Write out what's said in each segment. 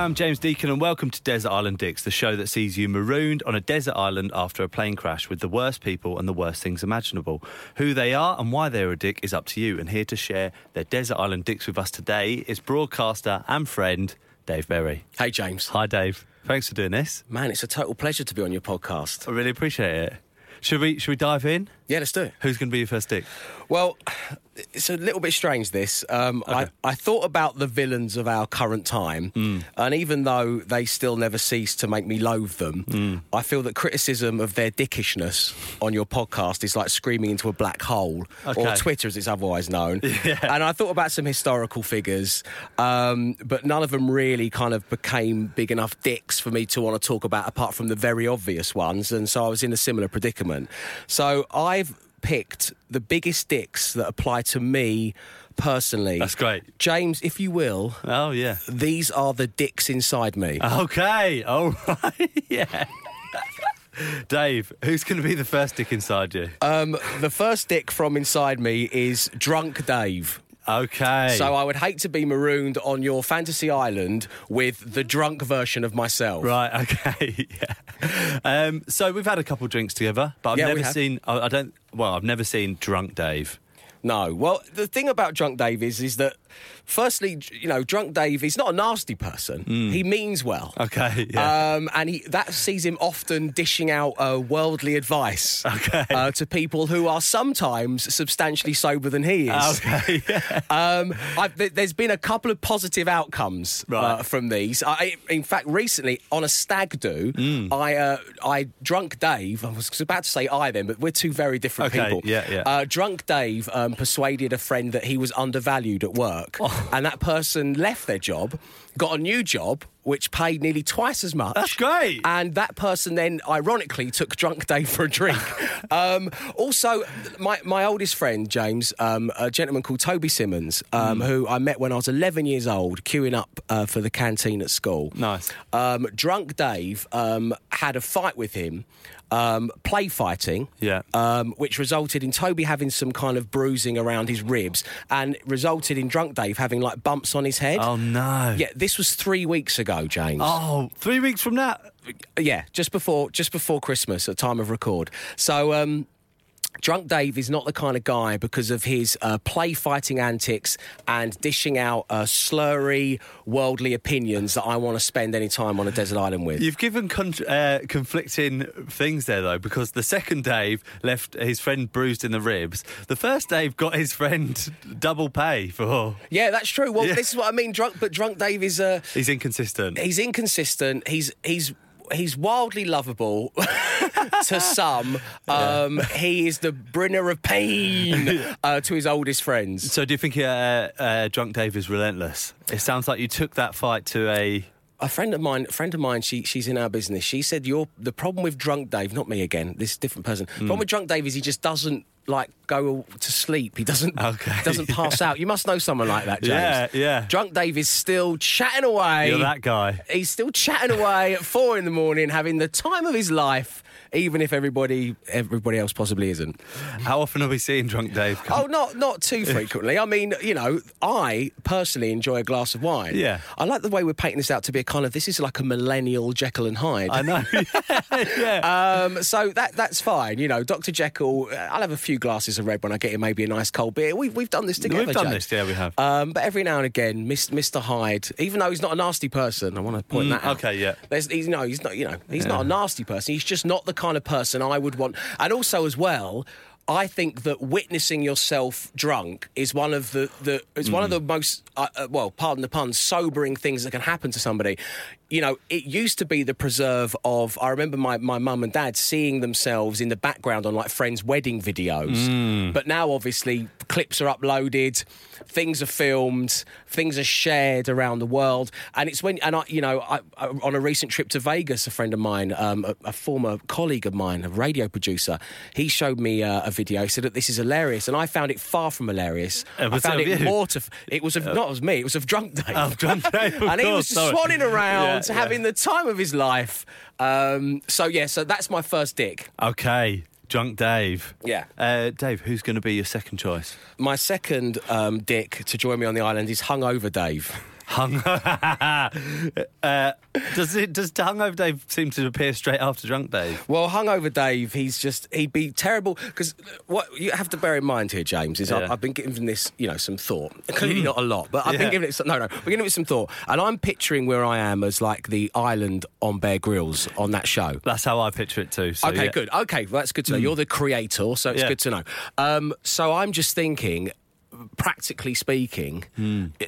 Hi, I'm James Deacon, and welcome to Desert Island Dicks, the show that sees you marooned on a desert island after a plane crash with the worst people and the worst things imaginable. Who they are and why they're a dick is up to you, and here to share their Desert Island Dicks with us today is broadcaster and friend Dave Berry. Hey, James. Hi, Dave. Thanks for doing this. Man, it's a total pleasure to be on your podcast. I really appreciate it. Should we should we dive in? Yeah, let's do it. Who's going to be your first dick? Well, it's a little bit strange, this. Um, I, I thought about the villains of our current time, and even though they still never cease to make me loathe them, I feel that criticism of their dickishness on your podcast is like screaming into a black hole, or Twitter as it's otherwise known. And I thought about some historical figures, um, but none of them really kind of became big enough dicks for me to want to talk about, apart from the very obvious ones. And so I was in a similar predicament. So I've picked the biggest dicks that apply to me personally. That's great. James, if you will, Oh yeah. these are the dicks inside me. Okay. All right. yeah. Dave, who's going to be the first dick inside you? Um, the first dick from inside me is Drunk Dave. Okay. So I would hate to be marooned on your fantasy island with the drunk version of myself. Right. Okay. yeah. Um, so we've had a couple drinks together, but I've Yeah, we never have. seen. I, I don't. Well, I've never seen drunk Dave. No. Well, the thing about Drunk Dave is, is that, firstly, you know, Drunk Dave is not a nasty person. He means well. Okay. Yeah. Um, and he, that sees him often dishing out uh, worldly advice Okay. uh, to people who are sometimes substantially sober than he is. okay. Yeah. Um, I've, th- there's been a couple of positive outcomes uh, from these. I, in fact, recently on a stag do, Mm. I uh, I drunk Dave. I was about to say I then, but we're two very different Okay, people. yeah, yeah. Uh, drunk Dave um, persuaded a friend that he was undervalued at work, Oh. and that person left their job, got a new job. Which paid nearly twice as much. That's great. And that person then, ironically, took Drunk Dave for a drink. um, also, my, my oldest friend, James, um, a gentleman called Toby Simmons, um, who I met when I was 11 years old, queuing up uh, for the canteen at school. Nice. Um, Drunk Dave um, had a fight with him, um, play fighting, Yeah. um, which resulted in Toby having some kind of bruising around his ribs and resulted in Drunk Dave having like bumps on his head. Oh no. Yeah, this was three weeks ago, James. Oh, three weeks from now. Yeah, just before just before Christmas at time of record. So um Drunk Dave is not the kind of guy because of his uh, play fighting antics and dishing out uh, slurry, worldly opinions that I want to spend any time on a desert island with. You've given con- uh, conflicting things there, though, because the second Dave left his friend bruised in the ribs. The first Dave got his friend double pay for. yeah, that's true. Well, Yeah. this is what I mean. Drunk, but Drunk Dave is uh, He's inconsistent. he's inconsistent. He's he's he's wildly lovable to some. Um, he is the bringer of pain uh, to his oldest friends. So, do you think uh, uh, Drunk Dave is relentless? It sounds like you took that fight to a. A friend of mine, a friend of mine, she she's in our business. She said, "You're the problem with drunk Dave, not me again. This different person. Hmm. The problem with drunk Dave is he just doesn't like go to sleep. He doesn't Okay. doesn't pass out. You must know someone like that, James. Yeah, yeah. Drunk Dave is still chatting away. You're that guy. He's still chatting away at four in the morning, having the time of his life, even if everybody everybody else possibly isn't. How often are we seeing Drunk Dave? Come? Oh, not not too frequently. I mean, you know, I personally enjoy a glass of wine. Yeah. I like the way we're painting this out to be a kind of this is like a millennial Jekyll and Hyde. I know. yeah. Um, so that that's fine. You know, Dr. Jekyll. uh, I'll have a few glasses of red when I get in, maybe a nice cold beer. We've we've done this together. We've done this, yeah, we have. Um, but every now and again, Mr. Hyde, even though he's not a nasty person, I want to point Mm, that out. okay, yeah. There's, he's no, he's not. You know, he's not a nasty person. He's just not the kind of person I would want. And also, as well. I think that witnessing yourself drunk is one of the, the it's one of Mm. the most uh, uh, well, pardon the pun, sobering things that can happen to somebody. You know, it used to be the preserve of. I remember my my mum and dad seeing themselves in the background on like friends' wedding videos, Mm. but now obviously clips are uploaded, things are filmed, things are shared around the world, and it's when and I, you know, I, I, on a recent trip to Vegas, a friend of mine, um, a, a former colleague of mine, a radio producer, he showed me uh, a video. Said that this is hilarious, and I found it far from hilarious. Uh, I found it it of you? more to. It was of not of me. It was of drunk Dave. Of Drunk Dave, of and he was just swanning around, Yeah, yeah. having the time of his life. Um, so yeah, so that's my first dick. Okay. Drunk Dave. Yeah. Uh, Dave, who's going to be your second choice? My second um, dick to join me on the island is hungover Dave. Hung. uh, does it? Does hungover Dave seem to appear straight after drunk Dave? Well, hungover Dave, he's just he'd be terrible because what you have to bear in mind here, James, is Yeah. I've, I've been giving this you know some thought. Clearly not a lot, but I've Yeah. been giving it some, no no, been giving it some thought, and I'm picturing where I am as like the island on Bear Grylls on that show. That's how I picture it too. So, Okay, yeah. good. Okay, well, that's good to know. You're the creator, so it's good to know. Um, so I'm just thinking, practically speaking,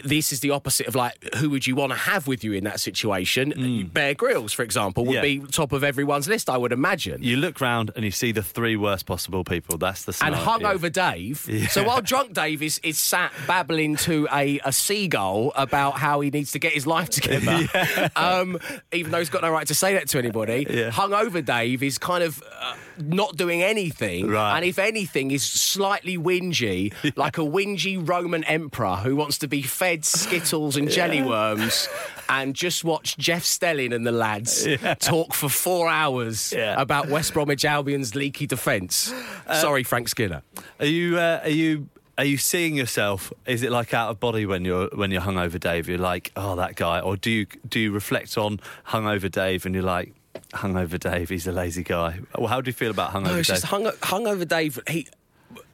this is the opposite of like who would you want to have with you in that situation? Bear Grylls, for example, would Yeah. be top of everyone's list, I would imagine. You look round and you see the three worst possible people. That's the and hungover Dave. So while drunk Dave is, is sat babbling to a, a seagull about how he needs to get his life together, um, even though he's got no right to say that to anybody, Yeah. hungover Dave is kind of uh, not doing anything, Right. and if anything, is slightly whingy, like a whingy Roman emperor who wants to be fed skittles and jelly worms. And just watch Jeff Stelling and the lads talk for four hours Yeah. about West Bromwich Albion's leaky defence. Sorry, Frank Skinner. Are you? Uh, are you? Are you seeing yourself? Is it like out of body when you're when you're hungover, Dave? You're like, oh, that guy, or do you do you reflect on hungover Dave and you're like, hungover Dave, he's a lazy guy. Well, how do you feel about hungover No, it's Dave? just hung, hungover Dave. He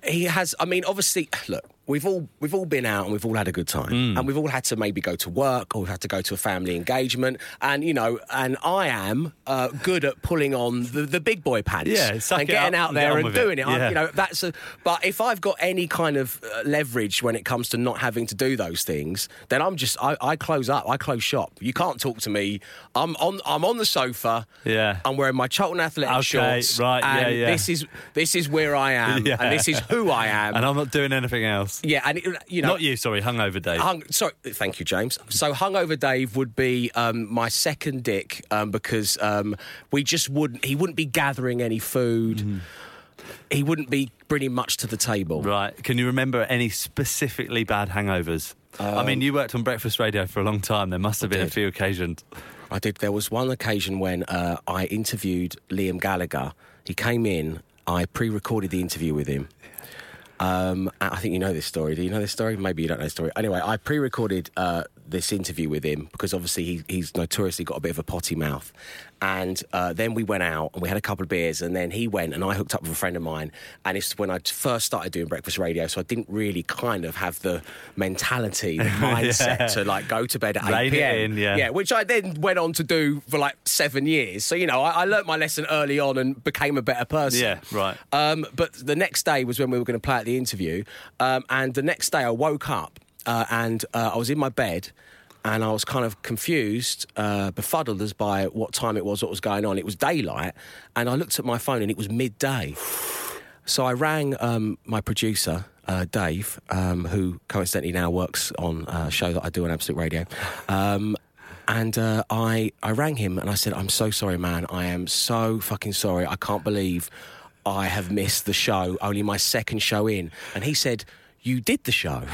he has. I mean, obviously, look, we've all we've all been out and we've all had a good time, Mm. and we've all had to maybe go to work or we've had to go to a family engagement, and you know, and I am uh, good at pulling on the, the big boy pants, Yeah, and getting out and get there on and it. doing it. I- Yeah. you know, that's a. But if I've got any kind of uh, leverage when it comes to not having to do those things, then I'm just I, I close up, I close shop. You can't talk to me. I'm on I'm on the sofa. Yeah. I'm wearing my Charlton athletic Okay, shorts. right, yeah, yeah. This is this is where I am, Yeah. and this is who I am. and I'm not doing anything else. Yeah, and it, you know, Not you, sorry, hungover Dave. Hung, sorry, thank you, James. So, hungover Dave would be um, my second dick um, because um, we just wouldn't. He wouldn't be gathering any food. He wouldn't be bringing much to the table. Right. Can you remember any specifically bad hangovers? I mean, you worked on breakfast radio for a long time. There must have been a few occasions. I did. There was one occasion when uh, I interviewed Liam Gallagher. He came in. I pre-recorded the interview with him. Um, I think you know this story. Do you know this story? Maybe you don't know the story. Anyway, I pre-recorded uh, this interview with him because obviously he, he's notoriously got a bit of a potty mouth. And uh, then we went out and we had a couple of beers, and then he went and I hooked up with a friend of mine. And it's when I first started doing breakfast radio, so I didn't really kind of have the mentality, the mindset Yeah. to like go to bed at Rein eight it p.m. in, yeah. yeah, which I then went on to do for like seven years. So you know, I, I learnt my lesson early on and became a better person. Yeah, right. Um, but the next day was when we were going to play at the interview, um, and the next day I woke up uh, and uh, I was in my bed. And I was kind of confused, uh, befuddled as by what time it was, what was going on. It was daylight, and I looked at my phone, and it was midday. So I rang um, my producer, uh, Dave, um, who coincidentally now works on a show that I do on Absolute Radio. Um, and uh, I, I rang him and I said, I'm so sorry, man. I am so fucking sorry. I can't believe I have missed the show, only my second show in. And he said, You did the show.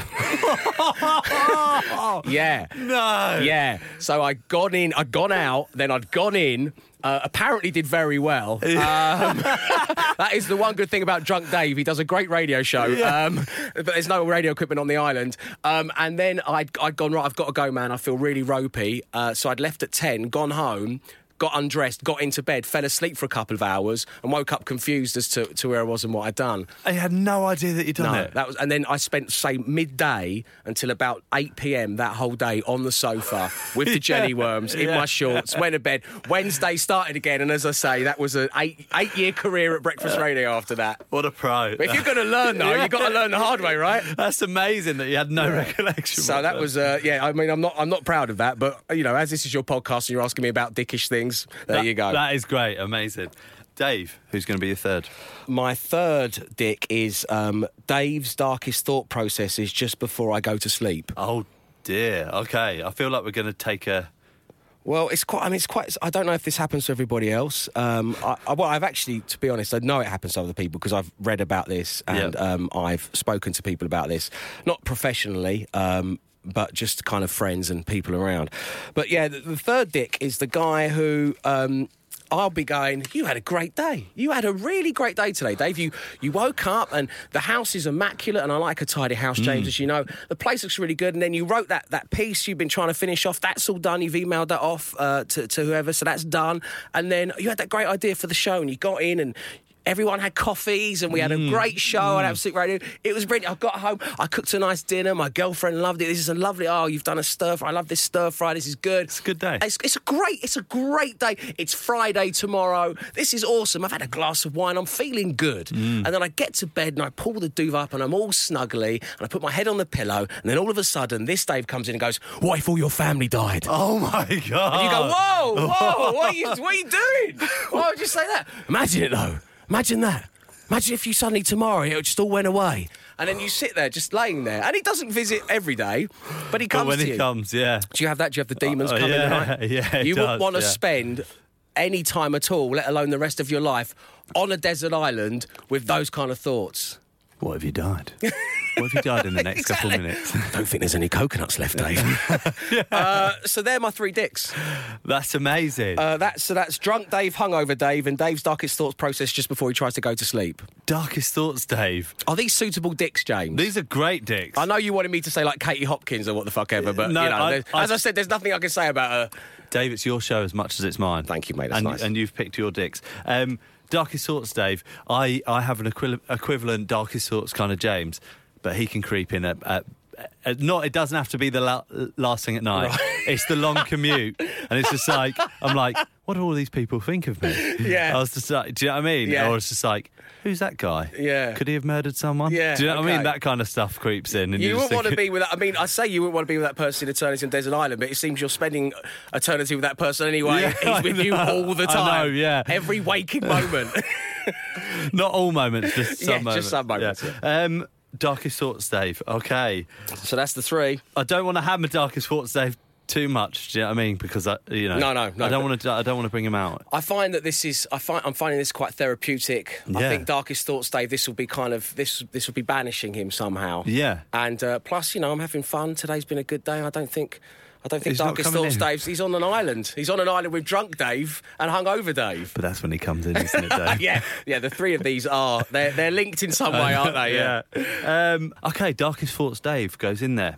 yeah. No. Yeah. So I'd gone in, I'd gone out, then I'd gone in. Uh, apparently did very well. Um, that is the one good thing about Drunk Dave. He does a great radio show, um, but there's no radio equipment on the island. Um, and then I'd, I'd gone, right, I've got to go, man. I feel really ropey. Uh, so I'd left at 10, gone home, got undressed, got into bed, fell asleep for a couple of hours, and woke up confused as to, to where I was and what I'd done. I had no idea that you'd done No, it. that was, and then I spent say midday until about eight p.m. that whole day on the sofa with the jelly worms in Yeah. my shorts. Went to bed. Wednesday started again, and as I say, that was an eight eight year career at breakfast radio after that. what a pro. But if you're going to learn though, you've got to learn the hard way, right? That's amazing that you had no recollection. So that was, uh, yeah. I mean, I'm not, I'm not proud of that, but you know, as this is your podcast and you're asking me about dickish things, there That- you go. That is great. Amazing. Dave, who's going to be your third? My third dick is um, Dave's darkest thought processes just before I go to sleep. Oh dear. Okay, I feel like we're going to take a. Well, it's quite. I mean, it's quite. I don't know if this happens to everybody else. Um, I, I, well, I've actually, to be honest, I know it happens to other people because I've read about this and Yeah. um, I've spoken to people about this, not professionally. Um, but just kind of friends and people around. But yeah, the, the third dick is the guy who um, I'll be going, you had a great day. You had a really great day today, Dave. You you woke up and the house is immaculate and I like a tidy house, James, as you know. The place looks really good. And then you wrote that, that piece you've been trying to finish off. That's all done. You've emailed that off uh, to, to whoever. So that's done. And then you had that great idea for the show and you got in and Everyone had coffees and we had a Mm. great show on Absolute Radio. It was brilliant. I got home, I cooked a nice dinner. My girlfriend loved it. This is a lovely. Oh, you've done a stir fry. I love this stir fry. This is good. It's a good day. It's, it's a great. It's a great day. It's Friday tomorrow. This is awesome. I've had a glass of wine. I'm feeling good. Mm. And then I get to bed and I pull the duvet up and I'm all snuggly and I put my head on the pillow. And then all of a sudden, this Dave comes in and goes, "What if all your family died?" Oh my god! And you go, whoa, whoa, what are you, what are you doing? Why would you say that? Imagine it though. Imagine that. Imagine if you suddenly tomorrow it just all went away. And then you sit there just laying there. And he doesn't visit every day, but he But comes when to he you. comes, yeah. Do you have that? Do you have the demons Oh, come in yeah, the night? yeah, You does, wouldn't want to yeah. spend any time at all, let alone the rest of your life, on a desert island with those kind of thoughts. What have you died? what have you died in the next couple of minutes? I don't think there's any coconuts left, Dave. uh, so they're my three dicks. That's amazing. Uh, that's so that's drunk Dave, hungover Dave, and Dave's darkest thoughts process just before he tries to go to sleep. Darkest thoughts, Dave. Are these suitable dicks, James? These are great dicks. I know you wanted me to say like Katie Hopkins or what the fuck ever, but No, you know, I- as I said, there's nothing I can say about her. Dave, it's your show as much as it's mine. Thank you, mate, that's and, nice. and you've picked your dicks. Um, darkest thoughts, Dave. I, I have an equi- equivalent darkest thoughts kind of James, but he can creep in at. at at- not, it doesn't have to be the la- last thing at night. It's the long commute, and it's just like I'm like, what do all these people think of me? Yeah. I was just like, do you know what I mean? Yeah. Or it's just like, who's that guy? Yeah. could he have murdered someone? Yeah, do you know what I mean? That kind of stuff creeps in, and You wouldn't want to be with that. I mean, I say you wouldn't want to be with that person in eternity on Desert Island, but it seems you're spending eternity with that person anyway. Yeah, He's with I you all the I time. know, yeah. Every waking moment. Not all moments, just some Yeah, just moments. some moments, Um, darkest thoughts, Dave. Okay. so that's the three. I don't want to hammer darkest thoughts, Dave, too much. Do you know what I mean? Because I, you know, No, no, no, I don't want to. I don't want to bring him out. I find that this is. I find I'm finding this quite therapeutic. I Yeah. think darkest thoughts, Dave. This will be kind of this. This will be banishing him somehow. Yeah. And uh, plus, you know, I'm having fun. Today's been a good day. I don't think. I don't think He's darkest thoughts, in. Dave's. He's on an island. He's on an island with drunk Dave and hungover Dave. But that's when he comes in, isn't it, Dave? yeah, yeah. The three of these are they're they're linked in some way, aren't they? Yeah. Um, okay, darkest thoughts, Dave goes in there.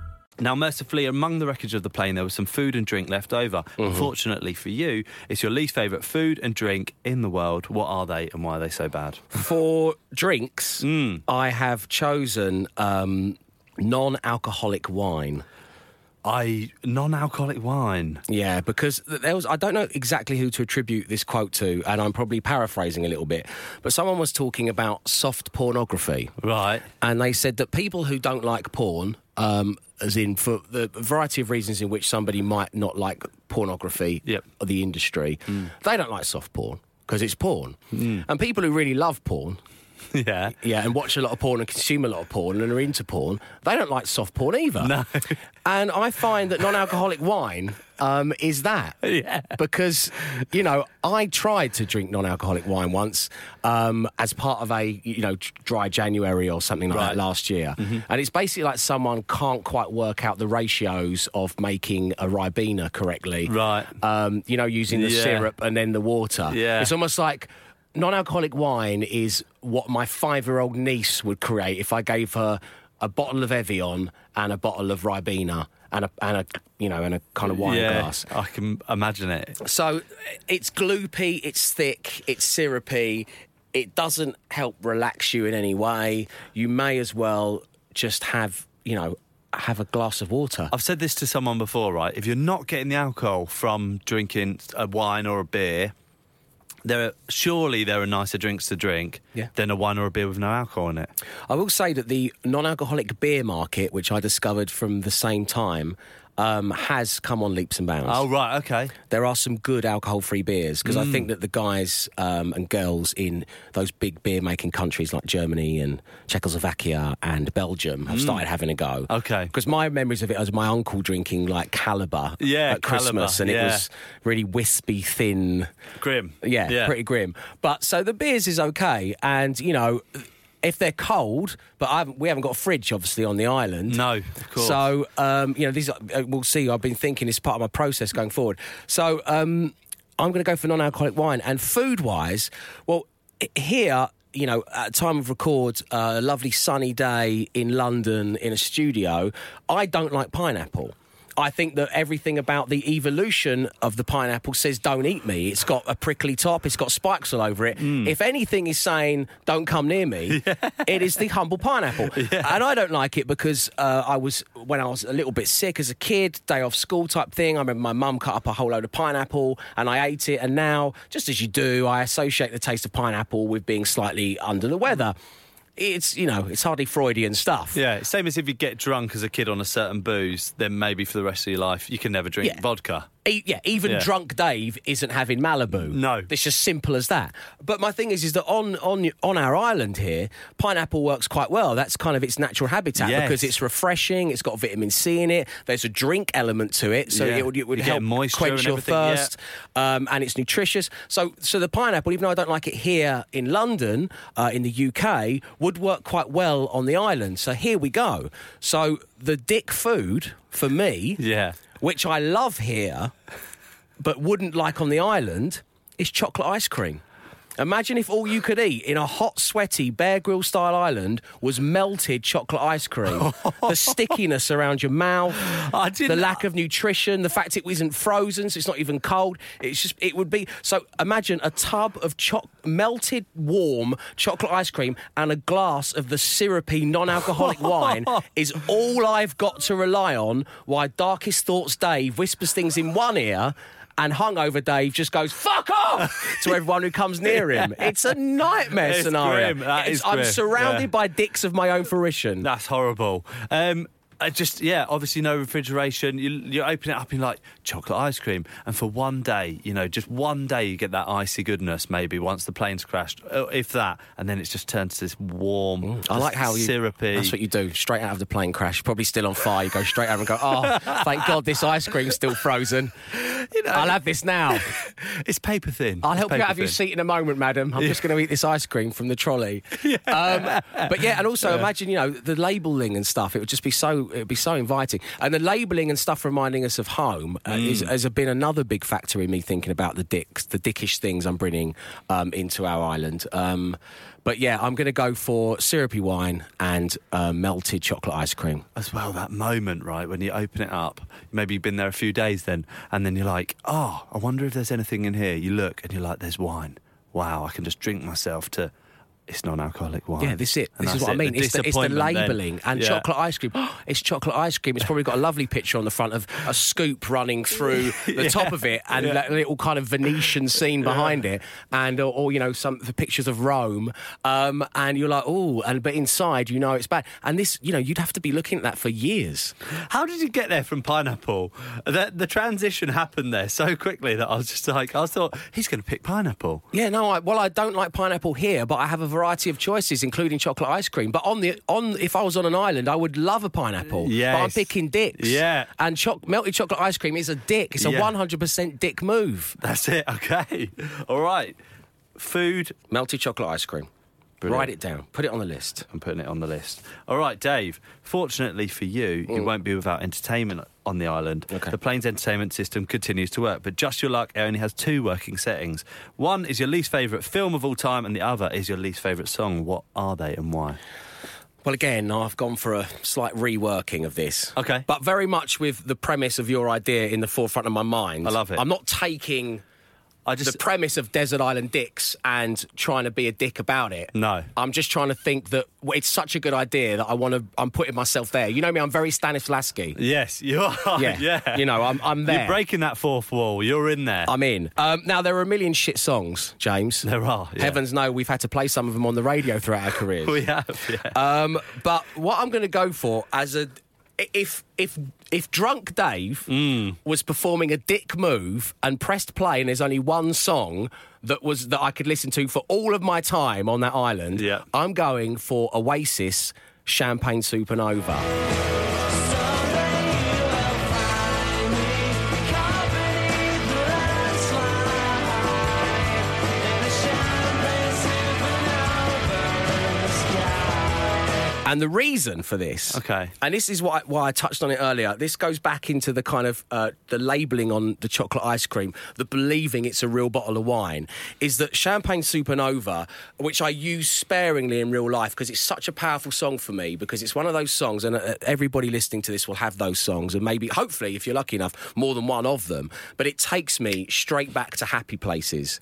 Now, mercifully, among the wreckage of the plane, there was some food and drink left over. Mm-hmm. Unfortunately for you, it's your least favourite food and drink in the world. What are they and why are they so bad? For drinks, Mm. I have chosen um, non-alcoholic wine. I non-alcoholic wine. Yeah, because there was I don't know exactly who to attribute this quote to, and I'm probably paraphrasing a little bit, but someone was talking about soft pornography. Right. and they said that people who don't like porn, um, as in for the variety of reasons in which somebody might not like pornography Yep. or the industry, they don't like soft porn because it's porn. And people who really love porn, Yeah. yeah, and watch a lot of porn and consume a lot of porn and are into porn, they don't like soft porn either. No. And I find that non-alcoholic wine um, is that. Yeah. Because, you know, I tried to drink non-alcoholic wine once um, as part of a, you know, dry January or something like Right. that last year. And it's basically like someone can't quite work out the ratios of making a Ribena correctly. Right. Um, you know, using the Yeah. syrup and then the water. Yeah. It's almost like non-alcoholic wine is what my five-year-old niece would create if I gave her a bottle of Evian and a bottle of Ribena and a and a you know and a kind of wine yeah. glass. I can imagine it. So it's gloopy, it's thick, it's syrupy. It doesn't help relax you in any way. You may as well just have you know have a glass of water. I've said this to someone before, right? If you're not getting the alcohol from drinking a wine or a beer, there are, surely there are nicer drinks to drink Yeah. than a wine or a beer with no alcohol in it. I will say that the non-alcoholic beer market, which I discovered from the same time, um, has come on leaps and bounds. Oh, right, okay. There are some good alcohol-free beers because I Mm. think that the guys um, and girls in those big beer-making countries like Germany and Czechoslovakia and Belgium have started having a go. Mm. Okay. Because my memories of it was my uncle drinking like Kaliber Yeah, at Christmas, Kaliber, and it was really wispy, thin. Grim. Yeah, pretty grim. But so the beers is okay, and you know. If they're cold, but I haven't, we haven't got a fridge, obviously, on the island. No, of course. So, um, you know, these are- uh, we'll see. I've been thinking it's part of my process going forward. So, um, I'm going to go for non-alcoholic wine. And food-wise, well, here, you know, at time of record, uh, a lovely sunny day in London in a studio. I don't like pineapple. I think that everything about the evolution of the pineapple says don't eat me. It's got a prickly top, it's got spikes all over it. Mm. If anything is saying don't come near me, it is the humble pineapple. And I don't like it because uh, I was, when I was a little bit sick as a kid, day off school type thing, I remember my mum cut up a whole load of pineapple and I ate it. And now, just as you do, I associate the taste of pineapple with being slightly under the weather. It's, you know, it's hardly Freudian stuff. Yeah, same as if you get drunk as a kid on a certain booze, then maybe for the rest of your life you can never drink Yeah. vodka. Yeah, even Yeah. drunk Dave isn't having Malibu. No. it's just simple as that. But my thing is, is that on on on our island here, pineapple works quite well. That's kind of its natural habitat Yes. because it's refreshing. It's got vitamin C in it. There's a drink element to it, so Yeah. it would, it would You help quench your everything, yeah. thirst. Um, and it's nutritious. So so the pineapple, even though I don't like it here in London, uh, in the UK, would work quite well on the island. So here we go. So the dick food for me Yeah. Which I love here, but wouldn't like on the island, is chocolate ice cream. Imagine if all you could eat in a hot, sweaty Bear Grill style island was melted chocolate ice cream. the stickiness around your mouth, the lack of nutrition, the fact it isn't frozen, so it's not even cold. It's just, it would be. So imagine a tub of cho- melted, warm chocolate ice cream and a glass of the syrupy, non alcoholic wine is all I've got to rely on while Darkest Thoughts Dave whispers things in one ear. And hungover Dave just goes "fuck off" to everyone who comes near him. It's a nightmare It's scenario. grim. That It's- is I'm surrounded Yeah. by dicks of my own fruition. That's horrible. Um, I just yeah, obviously no refrigeration. You you open it up and you're like chocolate ice cream, and for one day, you know, just one day, you get that icy goodness. Maybe once the plane's crashed, uh, if that, and then it's just turned to this warm. I like how you. syrupy. That's what you do. Straight out of the plane crash, probably still on fire. You go straight out and go, oh, thank God this ice cream's still frozen. I'll have this now. It's paper thin. I'll help you out of your seat in a moment, madam. I'm just going to eat this ice cream from the trolley. Um, but yeah, and also imagine, you know, the labelling and stuff. It would just be so, it would be so inviting. And the labelling and stuff reminding us of home uh, Mm. is, has been another big factor in me thinking about the dicks, the dickish things I'm bringing um, into our island. Um, but yeah, I'm going to go for syrupy wine and uh, melted chocolate ice cream. as well that moment right when you open it up maybe you've been there a few days then and then you're like oh i wonder if there's anything in here you look and you're like there's wine wow i can just drink myself to it's non-alcoholic wine Yeah, this is it. And This is what I it, mean. It's the, it's the labelling and Yeah. chocolate ice cream. it's chocolate ice cream. It's probably got a lovely picture on the front of a scoop running through the top of it and that little kind of Venetian scene behind it, and or, or, you know some the pictures of Rome. Um, and you're like, oh, and but inside you know it's bad. And this, you know, you'd have to be looking at that for years. how did you get there from pineapple the, the transition happened there so quickly that i was just like i thought he's going to pick pineapple Yeah, no, I, well, I don't like pineapple here, but I have a variety of choices, including chocolate ice cream. But on the on, if I was on an island, I would love a pineapple. but I'm picking dicks. Yeah. and choc- melted chocolate ice cream is a dick. It's a Yeah. 100% dick move. that's it okay all right food Melted chocolate ice cream. Brilliant. Write it down. Put it on the list. I'm putting it on the list. All right, Dave. Fortunately for you, you mm. won't be without entertainment on the island. Okay. The plane's entertainment system continues to work, but just your luck, it only has two working settings. One is your least favourite film of all time, and the other is your least favourite song. What are they and why? Well, again, I've gone for a slight reworking of this. Okay. But very much with the premise of your idea in the forefront of my mind. I love it. I'm not taking I just the premise of Desert Island Dicks and trying to be a dick about it. No. I'm just trying to think that well, it's such a good idea that I want to. I'm putting myself there. You know me. I'm very Stanislavski. yes, you are. Yeah. yeah. You know, I'm. I'm there. You're breaking that fourth wall. You're in there. I'm in. Um, now there are a million shit songs, James. There are, yeah. Heavens know we've had to play some of them on the radio throughout our careers. we have. Yeah. Um, but what I'm going to go for as a if if if drunk Dave Mm. was performing a dick move and pressed play, and there's only one song that was that I could listen to for all of my time on that island, Yeah. I'm going for Oasis, Champagne Supernova. And the reason for this, Okay. and this is why why I touched on it earlier. This goes back into the kind of uh, the labelling on the chocolate ice cream, the believing it's a real bottle of wine, is that Champagne Supernova, which I use sparingly in real life because it's such a powerful song for me because it's one of those songs, and uh, everybody listening to this will have those songs, and maybe hopefully if you're lucky enough, more than one of them. But it takes me straight back to happy places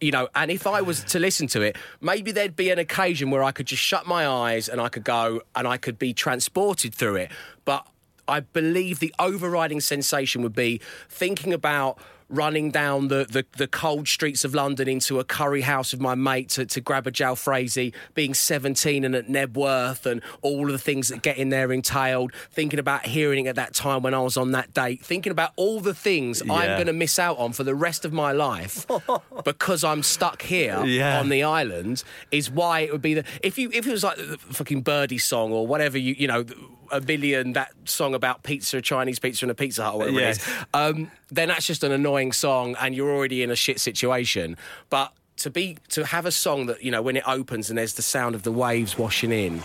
you know, and if I was to listen to it, maybe there'd be an occasion where I could just shut my eyes and I could go and I could be transported through it. But I believe the overriding sensation would be thinking about running down the, the, the cold streets of London into a curry house with my mate to, to grab a jalfrezi, being 17 and at Knebworth and all of the things that get in there entailed, thinking about hearing it at that time when I was on that date, thinking about all the things I'm going to miss out on for the rest of my life because I'm stuck here Yeah. on the island is why it would be the if you if it was like the fucking birdie song or whatever you you know a million that song about pizza Chinese pizza and a Pizza Hut or whatever Yes. it is um, then that's just an annoying song and you're already in a shit situation but to be to have a song that you know when it opens and there's the sound of the waves washing in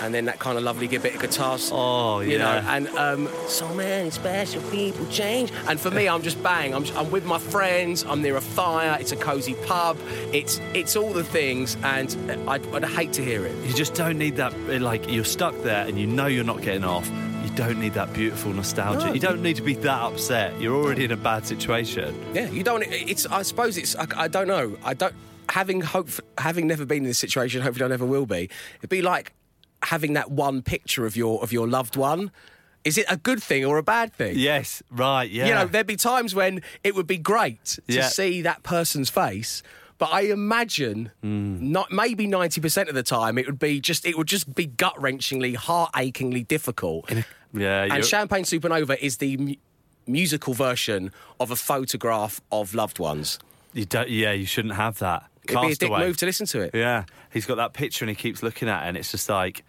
and then that kind of lovely bit of guitar Oh, you know and um, so many special people change. And for me, I'm just bang. I'm, I'm with my friends. I'm near a fire. It's a cozy pub. It's it's all the things, and I'd, I'd hate to hear it. You just don't need that. Like you're stuck there, and you know you're not getting off. You don't need that beautiful nostalgia. No. you don't need to be that upset. You're already in a bad situation. Yeah, you don't. It's. I suppose it's. I, I don't know. I don't. Having hope, having never been in this situation, hopefully I never will be. It'd be like having that one picture of your of your loved one. Is it a good thing or a bad thing? Yes, right. Yeah. You know, there'd be times when it would be great to Yeah. see that person's face. But I imagine Hmm. not maybe ninety percent of the time it would be just it would just be gut wrenchingly, heart achingly difficult. yeah. And Champagne Supernova is the mu- musical version of a photograph of loved ones. you don't. Yeah, you shouldn't have that. It'd be a dick move to listen to it. Yeah, he's got that picture and he keeps looking at it, and it's just like,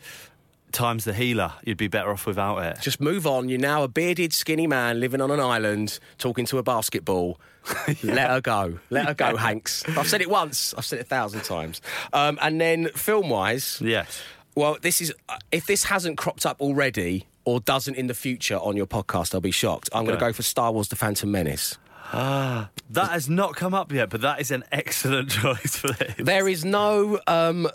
time's the healer. You'd be better off without it. Just move on. You're now a bearded, skinny man living on an island, talking to a basketball. Let her go. Let her go, Hanks. I've said it once. I've said it a thousand times. Um, and then film-wise, yes. Well, this is if this hasn't cropped up already or doesn't in the future on your podcast, I'll be shocked. I'm going to go for Star Wars: The Phantom Menace. That has not come up yet, but that is an excellent choice for this. There is no um,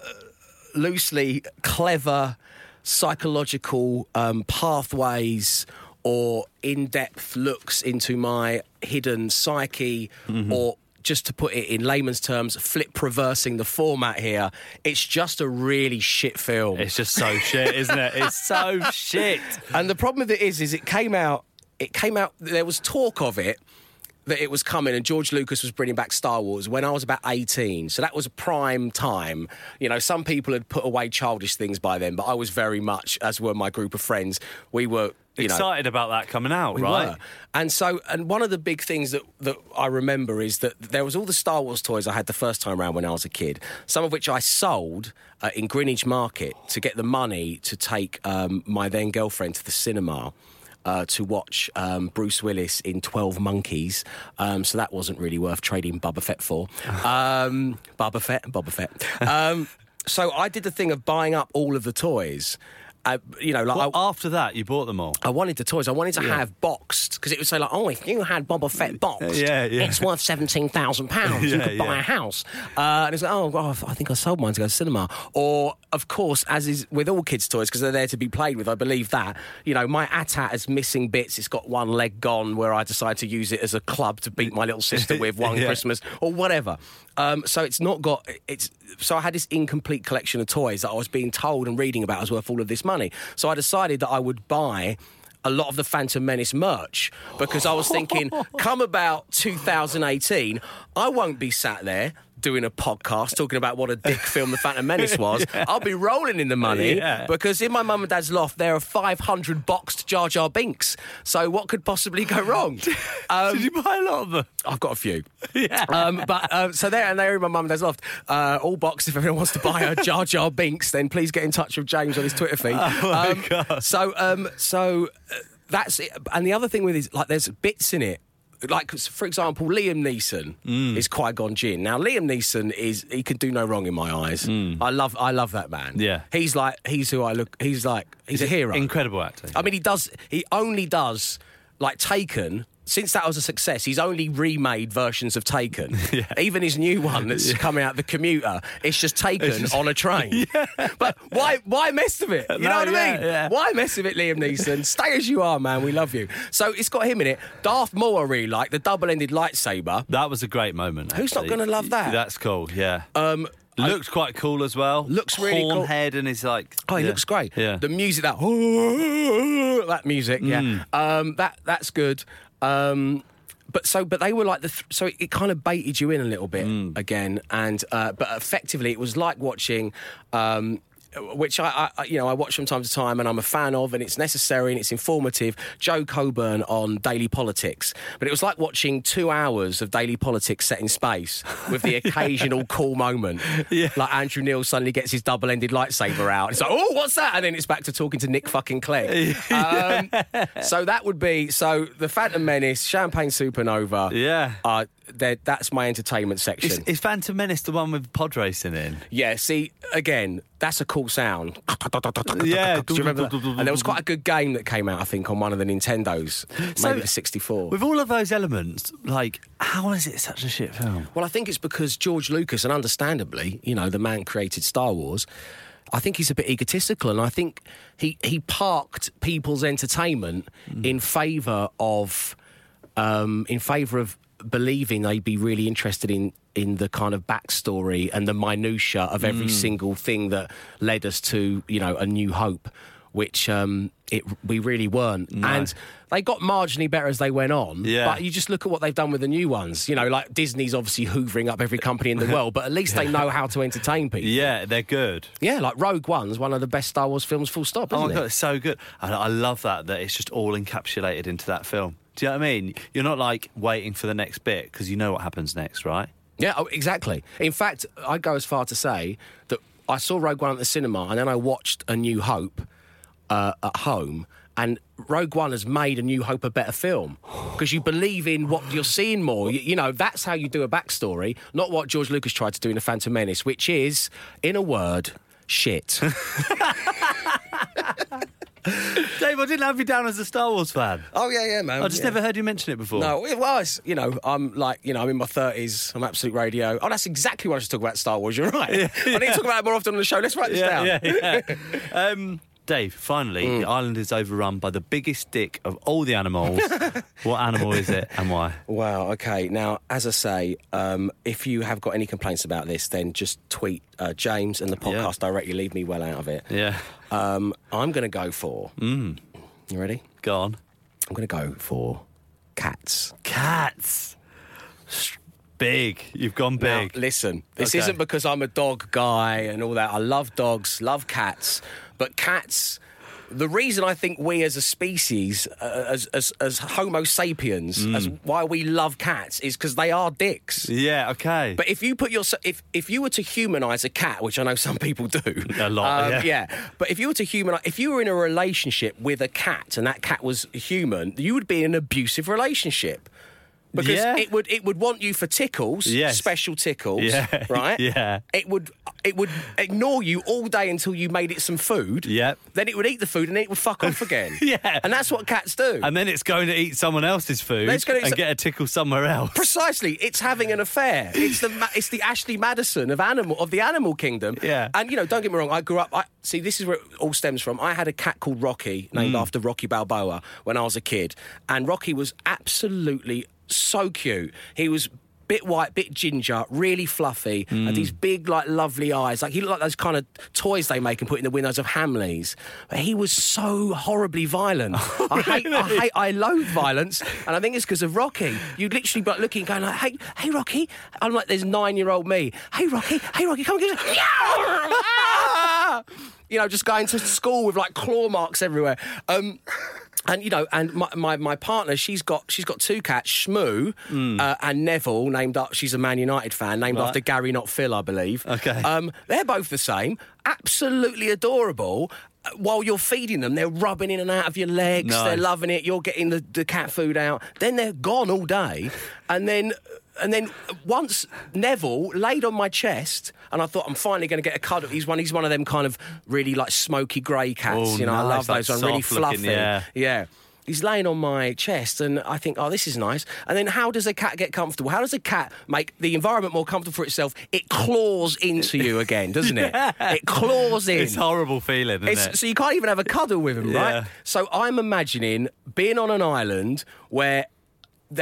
loosely clever psychological um, pathways or in-depth looks into my hidden psyche or just to put it in layman's terms flip reversing the format here it's just a really shit film It's just so shit, isn't it? It's so shit. And the problem with it is, is it came out. It came out. There was talk of it that it was coming, and George Lucas was bringing back Star Wars when I was about eighteen. So that was prime time. You know, some people had put away childish things by then, but I was very much, as were my group of friends. We were you know, Excited about that coming out, we right? were. And so, and one of the big things that, that I remember is that there was all the Star Wars toys I had the first time around when I was a kid, some of which I sold uh, in Greenwich Market to get the money to take um, my then girlfriend to the cinema. Uh, to watch um, Bruce Willis in 12 Monkeys. Um, so that wasn't really worth trading Boba Fett for. Um, Boba Fett, Boba Fett. Um, so I did the thing of buying up all of the toys. Uh, you know, like Well, I, after that, you bought them all. I wanted the toys. I wanted to have boxed because it would say like, "Oh, if you had Boba Fett boxed, Yeah, yeah. it's worth seventeen thousand pounds. You could buy yeah. a house." Uh, and it's like, "Oh, well, I think I sold mine to go to cinema." Or, of course, as is with all kids' toys, because they're there to be played with. I believe that you know my ATAT has missing bits. It's got one leg gone, where I decided to use it as a club to beat my little sister with one Yeah. Christmas or whatever. Um, so it's not got it's. So I had this incomplete collection of toys that I was being told and reading about was worth all of this money. So I decided that I would buy a lot of the Phantom Menace merch because I was thinking, come about 2018, I won't be sat there doing a podcast talking about what a dick film The Phantom Menace was, I'll be rolling in the money Yeah. because in my mum and dad's loft there are 500 boxed Jar Jar Binks. So what could possibly go wrong? Um, Did you buy a lot of them? I've got a few. Yeah. Um, but uh, so there and they're in my mum and dad's loft. Uh, all boxed. If anyone wants to buy a Jar Jar Binks, then please get in touch with James on his Twitter feed. Oh, my um, God. So um, so uh, that's it. And the other thing with is like there's bits in it. Like for example, Liam Neeson Mm. is Qui Gon Jinn. Now Liam Neeson is he can do no wrong in my eyes. I love I love that man. Mm. Yeah. he's like he's who I look. He's like he's a hero. Incredible actor. I mean, he does. He only does like Taken. Since that was a success, he's only remade versions of Taken. Even his new one that's coming out, the commuter, it's just Taken on a train. But why? Why mess with it? You No, know what I mean? yeah. Why mess with it, Liam Neeson? Stay as you are, man. We love you. So it's got him in it. Darth Maul, I really like the double-ended lightsaber. that was a great moment. Who's not gonna love that? That's cool. Yeah. Um, Looked quite cool as well. Looks really Horn cool. head and he's like. Oh, he yeah. looks great. Yeah. The music that that music, yeah. Mm. Um, that that's good. Um, but so, but they were like the th- so it, it kind of baited you in a little bit Mm. again, and uh, but effectively it was like watching. Um, which I, I, you know, I watch from time to time, and I'm a fan of, and it's necessary and it's informative. Jo Coburn on Daily Politics, but it was like watching two hours of Daily Politics set in space with the occasional cool moment, Yeah. like Andrew Neil suddenly gets his double-ended lightsaber out. It's like, oh, what's that? And then it's back to talking to Nick fucking Clegg. Um, so that would be so the Phantom Menace, Champagne Supernova. Yeah. uh, that's my entertainment section. Is, is Phantom Menace the one with pod racing in? Yeah, see, again, that's a cool sound. Yeah. Do you remember that? And there was quite a good game that came out, I think, on one of the Nintendos, So, maybe the 64. With all of those elements, like, how is it such a shit film? Well, I think it's because George Lucas, and understandably, you know, the man created Star Wars. I think he's a bit egotistical, and I think he he parked people's entertainment in favour of um, in favour of believing they'd be really interested in in the kind of backstory and the minutiae of every single thing that led us to you know a new hope which um, it we really weren't and they got marginally better as they went on Yeah. but you just look at what they've done with the new ones you know like disney's obviously hoovering up every company in the world but at least they know how to entertain people Yeah, they're good. yeah like rogue one's one of the best star wars films full stop Oh my it god, it's so good. And I love that that it's just all encapsulated into that film. Do you know what I mean? You're not like waiting for the next bit because you know what happens next, right? Yeah, oh, exactly. In fact, I'd go as far to say that I saw Rogue One at the cinema and then I watched A New Hope uh, at home. And Rogue One has made A New Hope a better film because you believe in what you're seeing more. You, you know, that's how you do a backstory, not what George Lucas tried to do in The Phantom Menace, which is, in a word, shit. Dave, I didn't have you down as a Star Wars fan. oh, yeah, yeah, man. I just never heard you mention it before. No, it was. You know, I'm like, you know, I'm in my thirties. I'm absolute radio. Oh, that's exactly what I should talk about. Star Wars. You're right. I need to talk about it more often on the show. Let's write this down. Yeah, yeah, yeah. um, Dave, finally, Mm. the island is overrun by the biggest dick of all the animals. what animal is it and why? Wow. Okay. Now, as I say, um, if you have got any complaints about this, then just tweet uh, James and the Yeah. podcast directly. Leave me well out of it. Yeah, Um, I'm going to go for. Mm. You ready? go on. I'm going to go for cats. Cats. S- Big. You've gone Now, big. listen, this Okay. isn't because I'm a dog guy and all that. I love dogs, love cats, but cats. The reason I think we as a species, uh, as, as as Homo sapiens, as Mm. why we love cats is because they are dicks. yeah, okay. But if you put your if if you were to humanize a cat, which I know some people do, A lot, um, yeah. But if you were to humanize, if you were in a relationship with a cat and that cat was human, you would be in an abusive relationship. Because Yeah. it would it would want you for tickles, Yes. special tickles, Yeah, right? yeah. It would it would ignore you all day until you made it some food. Yep. Then it would eat the food and then it would fuck off again. Yeah. And that's what cats do. and then it's going to eat someone else's food Then it's gonna eat and so- get a tickle somewhere else. Precisely, it's having an affair. It's the it's the Ashley Madison of animal of the animal kingdom. Yeah. and you know, don't get me wrong. I grew up. I see. This is where it all stems from. I had a cat called Rocky, named Mm. after Rocky Balboa, when I was a kid, and Rocky was absolutely so cute. He was bit white, bit ginger, really fluffy, Mm. and these big, like, lovely eyes. Like he looked like those kind of toys they make and put in the windows of Hamleys. But he was so horribly violent. I hate, I hate, I loathe violence, and I think it's because of Rocky. You'd literally be looking, going like, "Hey, hey, Rocky!" I'm like, "There's nine-year-old me. Hey, Rocky! Hey, Rocky! Come and get You know, just going to school with like claw marks everywhere. Um, and you know, and my, my, my partner, she's got she's got two cats, Shmoo uh, and Neville, named up. She's a Man United fan, named. Right. after Gary, not Phil, I believe. Okay. Um, they're both the same, absolutely adorable. Uh, While you're feeding them, they're rubbing in and out of your legs. They're loving it. You're getting the, the cat food out. Then they're gone all day, and then and then once Neville laid on my chest, and I thought I'm finally going to get a cuddle. He's one. He's one of them kind of really like smoky grey cats. Oh, you know, I nice, love like those. ones, really soft looking, fluffy. yeah. Yeah. He's laying on my chest, and I think, oh, this is nice. And then, how does a cat get comfortable? How does a cat make the environment more comfortable for itself? It claws into you again, doesn't it? It claws in. It's a horrible feeling, isn't It's- it? so you can't even have a cuddle with him, Yeah. right? So I'm imagining being on an island where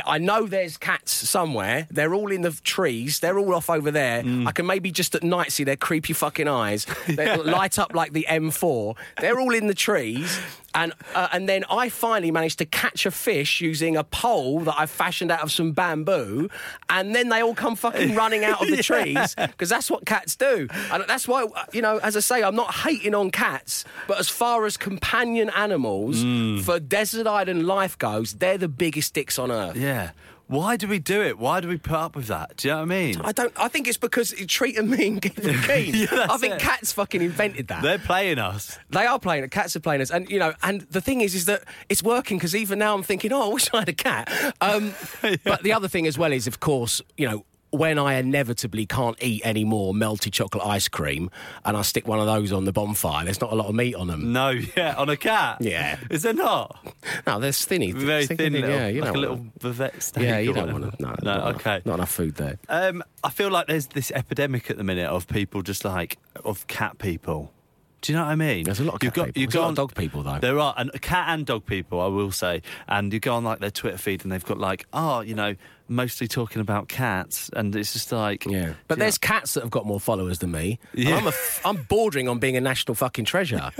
I know there's cats somewhere. They're all in the trees. They're all off over there. Mm. I can maybe just at night see their creepy fucking eyes. They light up like the M4. They're all in the trees. And, uh, and then I finally managed to catch a fish using a pole that I fashioned out of some bamboo. And then they all come fucking running out of the trees because that's what cats do. And that's why, uh, you know, as I say, I'm not hating on cats, but as far as companion animals Mm. for desert island life goes, they're the biggest dicks on earth. yeah. Why do we do it? Why do we put up with that? Do you know what I mean? I don't. I think it's because it treated me and them keen. Yeah, I think it. cats fucking invented that. They're playing us. They are playing it. Cats are playing us, and you know. And the thing is, is that it's working because even now I'm thinking, oh, I wish I had a cat. Um, But the other thing as well is, of course, you know. When I inevitably can't eat any more melted chocolate ice cream and I stick one of those on the bonfire, there's not a lot of meat on them. No, yeah, on a cat. Yeah. Is there not? No, they're thinny. Very Sticky thin, little, Yeah, you like a little bavette steak. Yeah, you don't want to. No, no. not okay. Not enough food there. Um, I feel like there's this epidemic at the minute of people just like of cat people. Do you know what I mean? There's a lot of You've cat got, people. You There's go a lot on, of dog people, though. There are, and cat and dog people, I will say. And you go on like their Twitter feed, and they've got like, oh, you know, mostly talking about cats, and it's just like, Yeah, but there's cats that have got more followers than me. Yeah. I'm a f- I'm bordering on being a national fucking treasure.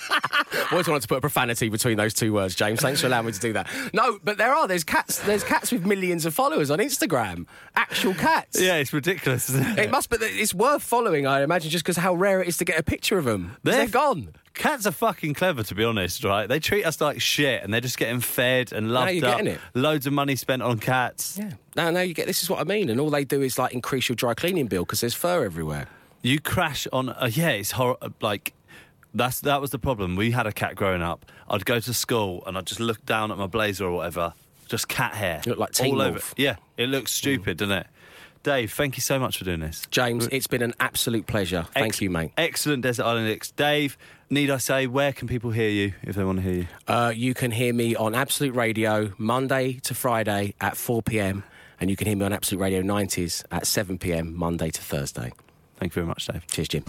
Always wanted to put a profanity between those two words, James. Thanks for allowing me to do that. No, but there are. There's cats. There's cats with millions of followers on Instagram. Actual cats. yeah, it's ridiculous, isn't it? It must, but it's worth following. I imagine just because how rare it is to get a picture of them. They're, They're- gone. Cats are fucking clever, to be honest, right? They treat us like shit, and they're just getting fed and loved you're up. getting it. Loads of money spent on cats. Yeah. No, no, you get. This is what I mean, and all they do is like increase your dry cleaning bill because there's fur everywhere. You crash on. A, yeah, it's hor- like that's that was the problem. We had a cat growing up. I'd go to school and I'd just look down at my blazer or whatever, just cat hair. You look like Teen all over. Yeah, it looks stupid, doesn't it? Dave, thank you so much for doing this. James, it's been an absolute pleasure. Thank Ex- you, mate. Excellent Desert Island Dicks. Dave, need I say, where can people hear you if they want to hear you? Uh, you can hear me on Absolute Radio Monday to Friday at 4 pm, and you can hear me on Absolute Radio 90s at 7 pm Monday to Thursday. Thank you very much, Dave. Cheers, Jim.